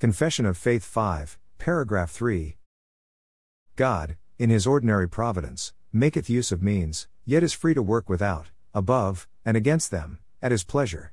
Confession of Faith 5, paragraph 3. God, in his ordinary providence, maketh use of means, yet is free to work without, above, and against them, at his pleasure.